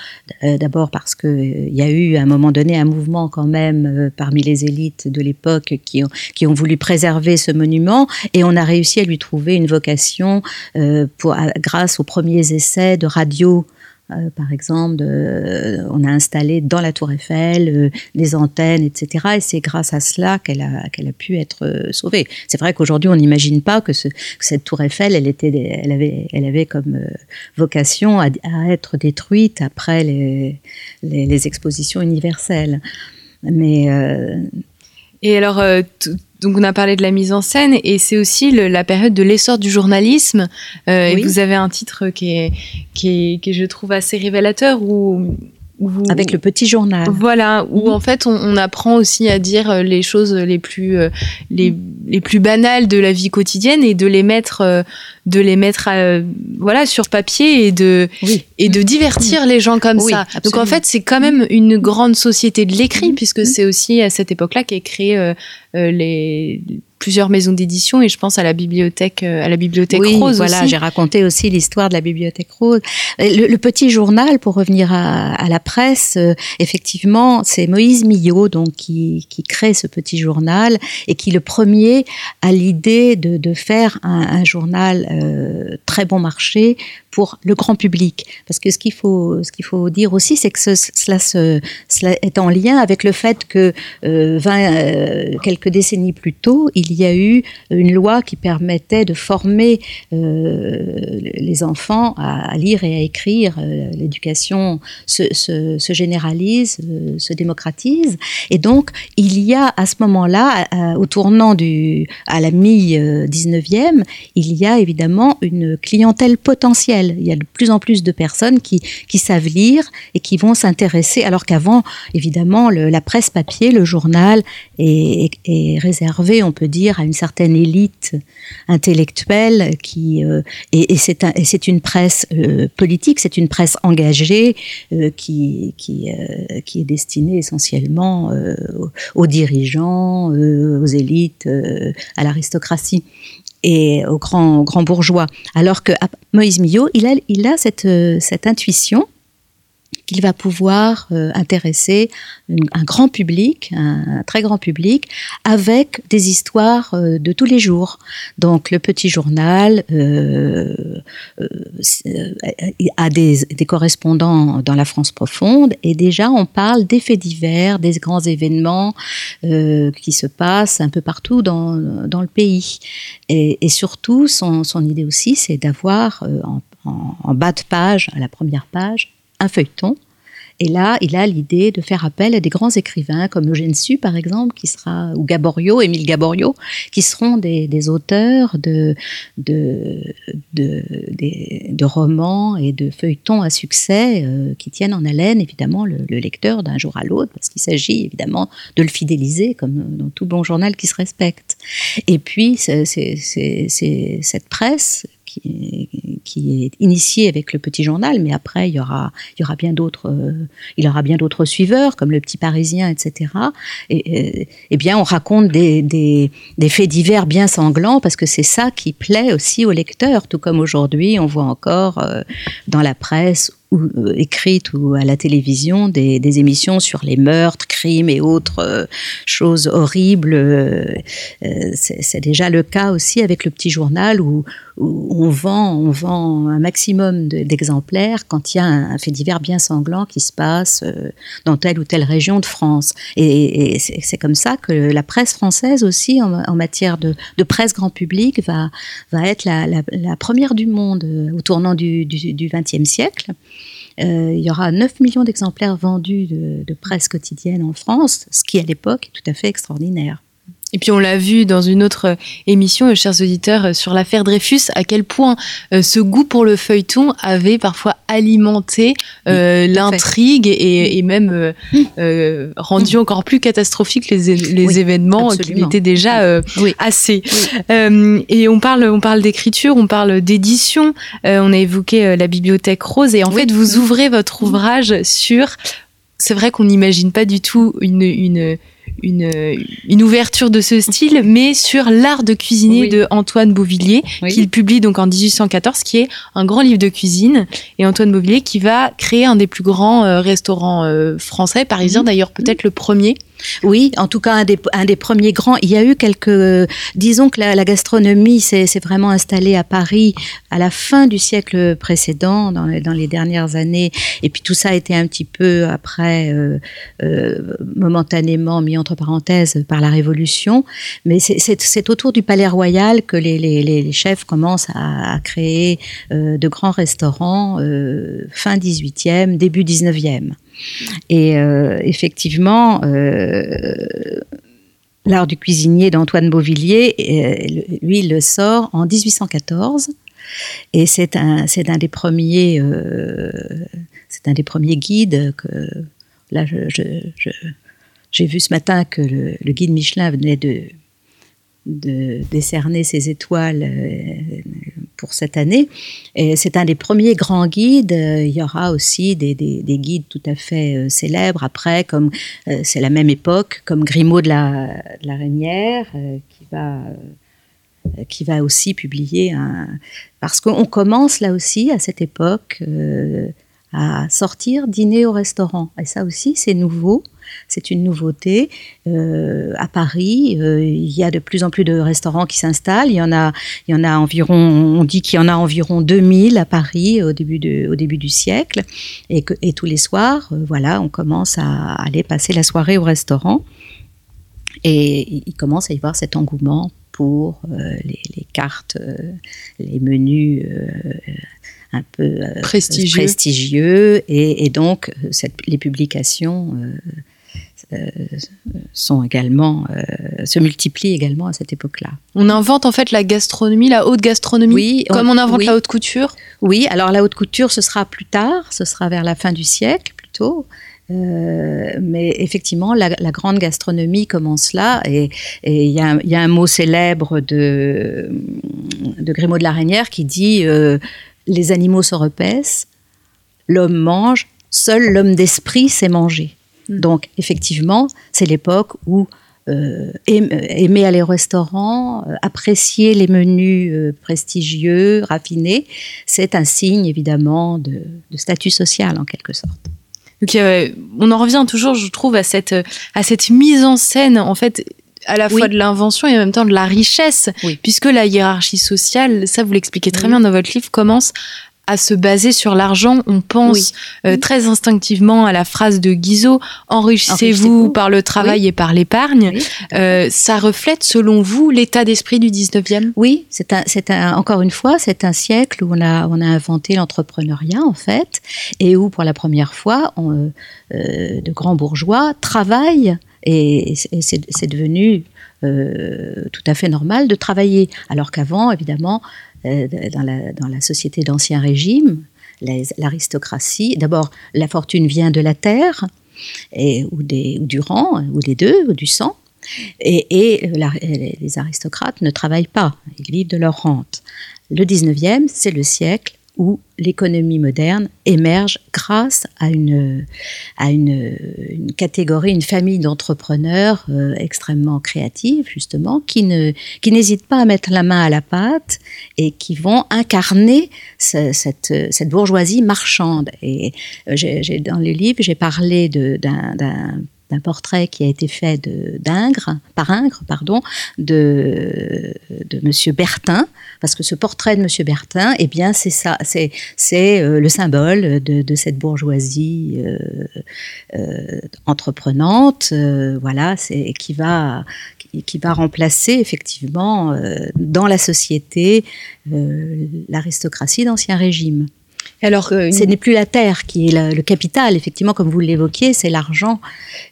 euh, d'abord parce qu'il euh, y a eu à un moment donné un mouvement quand même euh, parmi les élites de l'époque qui ont, qui ont voulu préserver ce monument et on a réussi à lui trouver une vocation euh, pour, grâce aux premiers essais de radio euh, par exemple, de, on a installé dans la Tour Eiffel euh, des antennes, etc. Et c'est grâce à cela qu'elle a, pu être euh, sauvée. C'est vrai qu'aujourd'hui, on n'imagine pas que, ce, que, cette Tour Eiffel, elle, avait, comme vocation à, être détruite après les, les, les, expositions universelles. Mais. Et alors, donc on a parlé de la mise en scène et c'est aussi le, la période de l'essor du journalisme. Euh, oui. Et vous avez un titre qui est, qui est, je trouve assez révélateur où vous, avec le petit journal. Voilà, où mmh. en fait on, on, apprend aussi à dire les choses les plus euh, les, les, plus banales de la vie quotidienne et de les mettre euh, de les mettre à, voilà sur papier et de oui. et de divertir les gens comme oui, ça. Absolument. Donc en fait c'est quand même une grande société de l'écrit mmh. puisque c'est aussi à cette époque-là qu'est créé euh, les plusieurs maisons d'édition et je pense à la bibliothèque à la bibliothèque oui, rose voilà j'ai raconté aussi l'histoire de la bibliothèque rose le, le, petit journal pour revenir à, à la presse euh, effectivement c'est Moïse Millot donc qui, qui, crée ce petit journal et qui le premier a l'idée de, de, faire un, un journal euh, très bon marché pour le grand public parce que ce qu'il faut ce qu'il faut dire aussi c'est que ce, cela, est en lien avec le fait que euh, 20, quelques décennies plus tôt il y a eu une loi qui permettait de former euh, les enfants à, lire et à écrire. Euh, L'éducation se, se, se, généralise, euh, se démocratise. Et donc, il y a à ce moment-là, euh, au tournant du, à la mi-19e, il y a évidemment une clientèle potentielle. Il y a de plus en plus de personnes qui, savent lire et qui vont s'intéresser, alors qu'avant, évidemment, la presse papier, le journal est, réservé, on peut dire, à une certaine élite intellectuelle qui euh, et, c'est un, une presse euh, politique, c'est une presse engagée euh, qui est destinée essentiellement aux dirigeants, aux élites, à l'aristocratie et aux grands, bourgeois. Alors que Moïse Millot, il a, il a cette, cette intuition qu'il va pouvoir euh, intéresser un grand public, un, très grand public, avec des histoires euh, de tous les jours. Donc le petit journal euh, a des, des, correspondants dans la France profonde et déjà on parle des faits divers, des grands événements qui se passent un peu partout dans, dans le pays. Et, et surtout, son, son idée aussi, c'est d'avoir en, en bas de page, à la première page, un feuilleton. Et là, il a l'idée de faire appel à des grands écrivains comme Eugène Sue, par exemple, qui sera, ou Gaborio, Émile Gaborio, qui seront des, auteurs de, de, de, romans et de feuilletons à succès euh, qui tiennent en haleine, évidemment, le, le lecteur d'un jour à l'autre, parce qu'il s'agit, évidemment, de le fidéliser, comme dans tout bon journal qui se respecte. Et puis, c'est cette presse qui, est initié avec le petit journal, mais après il y aura, il y aura bien d'autres, euh, il aura bien d'autres suiveurs comme le petit Parisien, etc. Et, et, et bien on raconte des, des, des, faits divers bien sanglants parce que c'est ça qui plaît aussi aux lecteurs, tout comme aujourd'hui on voit encore euh, dans la presse ou euh, écrites ou à la télévision des, émissions sur les meurtres, crimes et autres euh, choses horribles. Euh, c'est déjà le cas aussi avec le petit journal où, on, vend, on vend un maximum d'exemplaires quand il y a un, fait divers bien sanglant qui se passe dans telle ou telle région de France. Et, c'est comme ça que la presse française aussi, en, matière de, presse grand public, va, va être la première du monde au tournant du XXe siècle. Euh, il y aura 9 millions d'exemplaires vendus de, de, presse quotidienne en France, ce qui à l'époque est tout à fait extraordinaire. Et puis on l'a vu dans une autre euh, émission, euh, chers auditeurs, euh, sur l'affaire Dreyfus, à quel point ce goût pour le feuilleton avait parfois alimenté l'intrigue et, même rendu encore plus catastrophique les, les événements qui étaient déjà assez. et on parle, on parle d'écriture, on parle d'édition. on a évoqué la bibliothèque rose et en fait vous ouvrez votre ouvrage sur. C'est vrai qu'on n'imagine pas du tout une, une une, une, ouverture de ce style, mais sur l'art de cuisiner de Antoine Beauvillier, qu'il publie donc en 1814, qui est un grand livre de cuisine. Et Antoine Beauvillier qui va créer un des plus grands euh, restaurants euh, français, parisiens mhm. d'ailleurs peut-être le premier. Oui, en tout cas un des, premiers grands. Il y a eu quelques, disons que la, gastronomie s'est vraiment installée à Paris à la fin du siècle précédent, dans, les dernières années, et puis tout ça a été un petit peu après, euh, euh, momentanément mis entre parenthèses par la Révolution. Mais c'est autour du Palais Royal que les, chefs commencent à, créer euh, de grands restaurants fin 18e, début 19e. Et euh, effectivement, euh, l'art du cuisinier d'Antoine Beauvillier, euh, lui, il le sort en 1814. Et c'est un, un des premiers, c'est un des premiers guides que là, j'ai vu ce matin que le guide Michelin venait de de décerner ses étoiles euh, pour cette année. Et c'est un des premiers grands guides. Il y aura aussi des, guides tout à fait euh, célèbres après, comme euh, c'est la même époque, comme Grimaud de la, de la Reynière, qui va qui va aussi publier. Parce qu'on commence là aussi, à cette époque, à sortir dîner au restaurant. Et ça aussi, c'est nouveau. C'est une nouveauté. Euh, à Paris, euh, il y a de plus en plus de restaurants qui s'installent. Il y en a, il y en a environ, on dit qu'il y en a environ 2000 à Paris au début, de, au début du siècle. Et, que, et tous les soirs, euh, voilà, on commence à aller passer la soirée au restaurant. Et il commence à y avoir cet engouement pour les, cartes, les menus un peu prestigieux. et, donc cette, les publications euh, sont également, euh, se multiplient également à cette époque-là. On invente en fait la gastronomie, la haute gastronomie, oui, comme on, invente la haute couture? Oui, alors la haute couture, ce sera plus tard, ce sera vers la fin du siècle plutôt. Euh, mais effectivement, la, grande gastronomie commence là, et il y, a un mot célèbre de, de Grimaud de la Reynière qui dit Les animaux se repaissent, l'homme mange, seul l'homme d'esprit sait manger. Mm. Donc, effectivement, c'est l'époque où euh, aimer aller au restaurant, euh, apprécier les menus euh, prestigieux, raffinés, c'est un signe évidemment de, statut social en quelque sorte. Donc, on en revient toujours, je trouve, à cette, à cette mise en scène, en fait, à la fois de l'invention et en même temps de la richesse, puisque la hiérarchie sociale, ça vous l'expliquez très bien dans votre livre, commence à se baser sur l'argent. On pense euh, très instinctivement à la phrase de Guizot enrichissez-vous par le travail et par l'épargne. Euh, ça reflète, selon vous, l'état d'esprit du 19e Oui, c'est un, c'est un, encore une fois, c'est un siècle où on a, on a inventé l'entrepreneuriat, en fait, et où, pour la première fois, on, euh, de grands bourgeois travaillent et, c'est devenu euh, tout à fait normal de travailler. Alors qu'avant, évidemment, dans, la, dans, la, société d'Ancien Régime, l'aristocratie, d'abord, la fortune vient de la terre, ou, du rang, ou des deux, ou du sang. Et, et les aristocrates ne travaillent pas, ils vivent de leur rente. Le 19e, c'est le siècle où l'économie moderne émerge grâce à une, à une, catégorie, une famille d'entrepreneurs euh, extrêmement créatifs, justement, qui, ne, qui n'hésitent pas à mettre la main à la pâte et qui vont incarner cette, cette bourgeoisie marchande. Et euh, j'ai, dans le livre, j'ai parlé d'un, d'un portrait qui a été fait de, d'Ingres, par Ingres, pardon, de, de Monsieur Bertin, parce que ce portrait de Monsieur Bertin, eh bien, c'est ça, c'est, euh, le symbole de, de cette bourgeoisie euh, euh, entreprenante, voilà, c'est qui va qui, va remplacer effectivement dans la société l'aristocratie d'Ancien Régime. Alors, ce n'est plus la terre qui est le, capital, effectivement, comme vous l'évoquiez, c'est l'argent.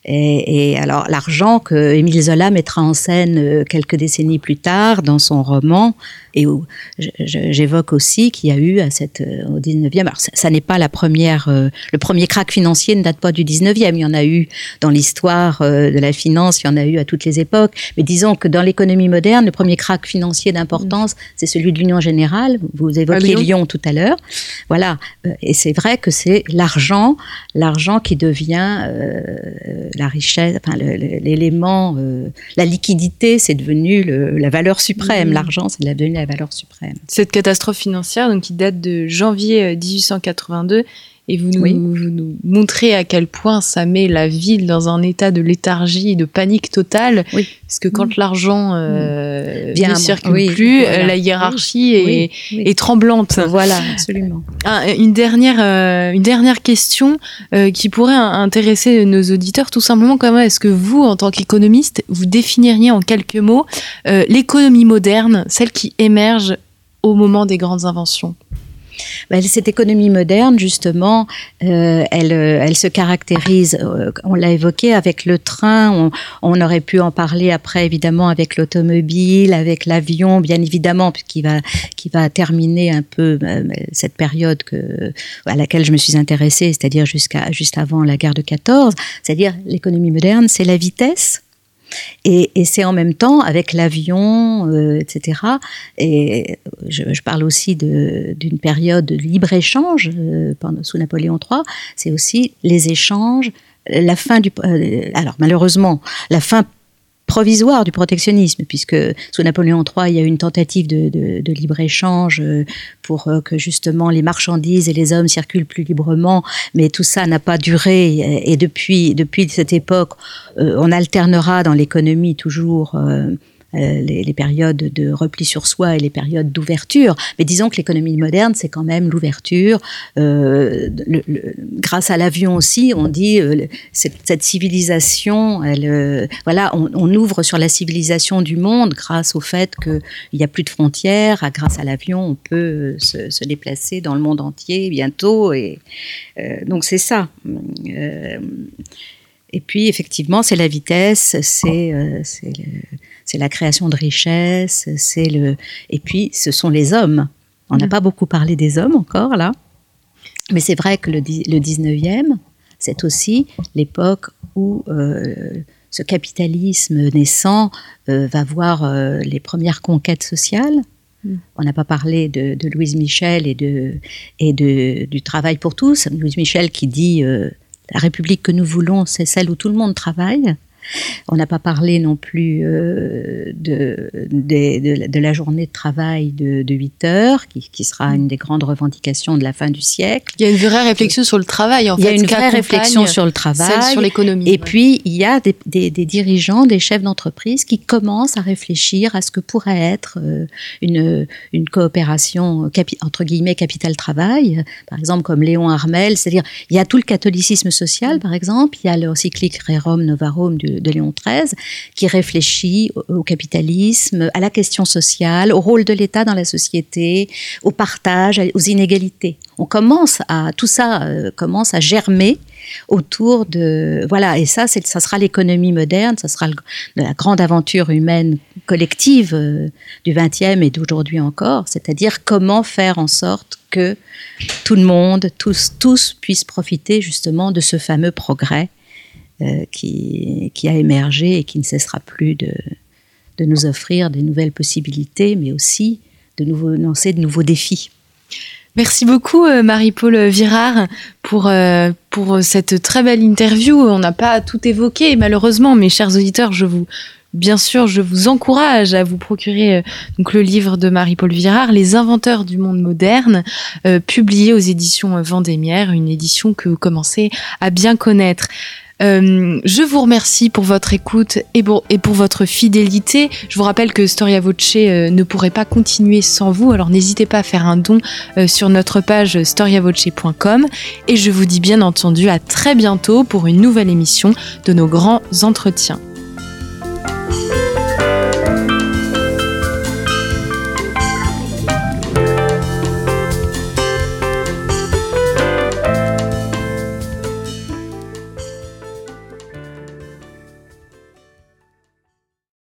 Et, alors, l'argent que Émile Zola mettra en scène quelques décennies plus tard dans son roman, et où j'évoque aussi qu'il y a eu à cette, au 19e, alors ça, n'est pas la première, le premier crack financier ne date pas du 19e, il y en a eu dans l'histoire de la finance, il y en a eu à toutes les époques, mais disons que dans l'économie moderne, le premier crack financier d'importance, c'est celui de l'Union Générale, vous évoquiez Lyon. Tout à l'heure, voilà, euh, et c'est vrai que c'est l'argent, l'argent qui devient euh, la richesse, enfin l'élément, euh, la liquidité, c'est devenu la valeur suprême. L'argent, c'est devenu la valeur suprême. Cette catastrophe financière, donc qui date de janvier 1882 et vous nous, montrez à quel point ça met la ville dans un état de léthargie et de panique totale. Oui. Parce que quand l'argent euh, ne circule plus, la hiérarchie est, tremblante. Voilà, absolument. une, dernière, euh, une dernière question euh, qui pourrait intéresser nos auditeurs, tout simplement, comment est-ce que vous, en tant qu'économiste, vous définiriez en quelques mots l'économie moderne, celle qui émerge au moment des grandes inventions? Cette économie moderne, justement, euh, elle, euh, elle se caractérise, euh, on l'a évoqué, avec le train, on, aurait pu en parler après, évidemment, avec l'automobile, avec l'avion, bien évidemment, qui va, qui va terminer un peu cette période que, à laquelle je me suis intéressée, c'est-à-dire jusqu'à juste avant la guerre de 14, c'est-à-dire l'économie moderne, c'est la vitesse et, c'est en même temps avec l'avion, euh, etc. Et je, parle aussi d'une période de libre-échange euh, sous Napoléon III. C'est aussi les échanges, la fin du... Euh, alors malheureusement, la fin provisoire du protectionnisme, puisque sous Napoléon III, il y a eu une tentative de, libre-échange euh, pour euh, que justement les marchandises et les hommes circulent plus librement, mais tout ça n'a pas duré. Et depuis, depuis cette époque, euh, on alternera dans l'économie toujours euh, les, périodes de repli sur soi et les périodes d'ouverture. Mais disons que l'économie moderne, c'est quand même l'ouverture. Euh, grâce à l'avion aussi, on dit euh, cette, civilisation, elle, voilà, on, ouvre sur la civilisation du monde grâce au fait qu'il n'y a plus de frontières. grâce à l'avion, on peut se, déplacer dans le monde entier bientôt. Et donc c'est ça. et puis effectivement, c'est la vitesse, c'est c'est la création de richesses, c'est le. Et puis, ce sont les hommes. On n'a mm. pas beaucoup parlé des hommes encore là, mais c'est vrai que le, le 19e, c'est aussi l'époque où euh, ce capitalisme naissant euh, va voir euh, les premières conquêtes sociales. Mm. On n'a pas parlé de, Louise Michel et, de, et de, du travail pour tous. Louise Michel qui dit la République que nous voulons, c'est celle où tout le monde travaille. On n'a pas parlé non plus euh, de, de, la journée de travail de, 8 heures, qui, sera une des grandes revendications de la fin du siècle. Il y a une vraie réflexion sur le travail, en fait. Il y a une vraie réflexion sur le travail. sur l'économie. Et puis, il y a des, dirigeants, des chefs d'entreprise qui commencent à réfléchir à ce que pourrait être euh, une, une coopération, entre guillemets, capital-travail. Par exemple, comme Léon Armel. C'est-à-dire, il y a tout le catholicisme social, par exemple. Il y a l'encyclique Rerum Novarum du de, Léon XIII, qui réfléchit au, capitalisme, à la question sociale, au rôle de l'État dans la société, au partage, aux inégalités. On commence à tout ça euh, commence à germer autour de voilà et ça c'est ça sera l'économie moderne, ça sera la grande aventure humaine collective euh, du XXe et d'aujourd'hui encore, c'est-à-dire comment faire en sorte que tout le monde, tous, tous puissent profiter justement de ce fameux progrès euh, qui, a émergé et qui ne cessera plus de, nous offrir des nouvelles possibilités, mais aussi de nous lancer de nouveaux défis. Merci beaucoup euh, Marie-Paul Virard pour, euh, pour cette très belle interview. On n'a pas tout évoqué malheureusement, mes chers auditeurs, je vous, bien sûr, je vous encourage à vous procurer donc le livre de Marie-Paul Virard, Les inventeurs du monde moderne, publié aux éditions Vendémiaire, une édition que vous commencez à bien connaître. Euh, je vous remercie pour votre écoute et pour, et pour, votre fidélité. Je vous rappelle que Storia Voce euh, ne pourrait pas continuer sans vous, alors n'hésitez pas à faire un don euh, sur notre page storiavoce.com et je vous dis bien entendu à très bientôt pour une nouvelle émission de nos grands entretiens.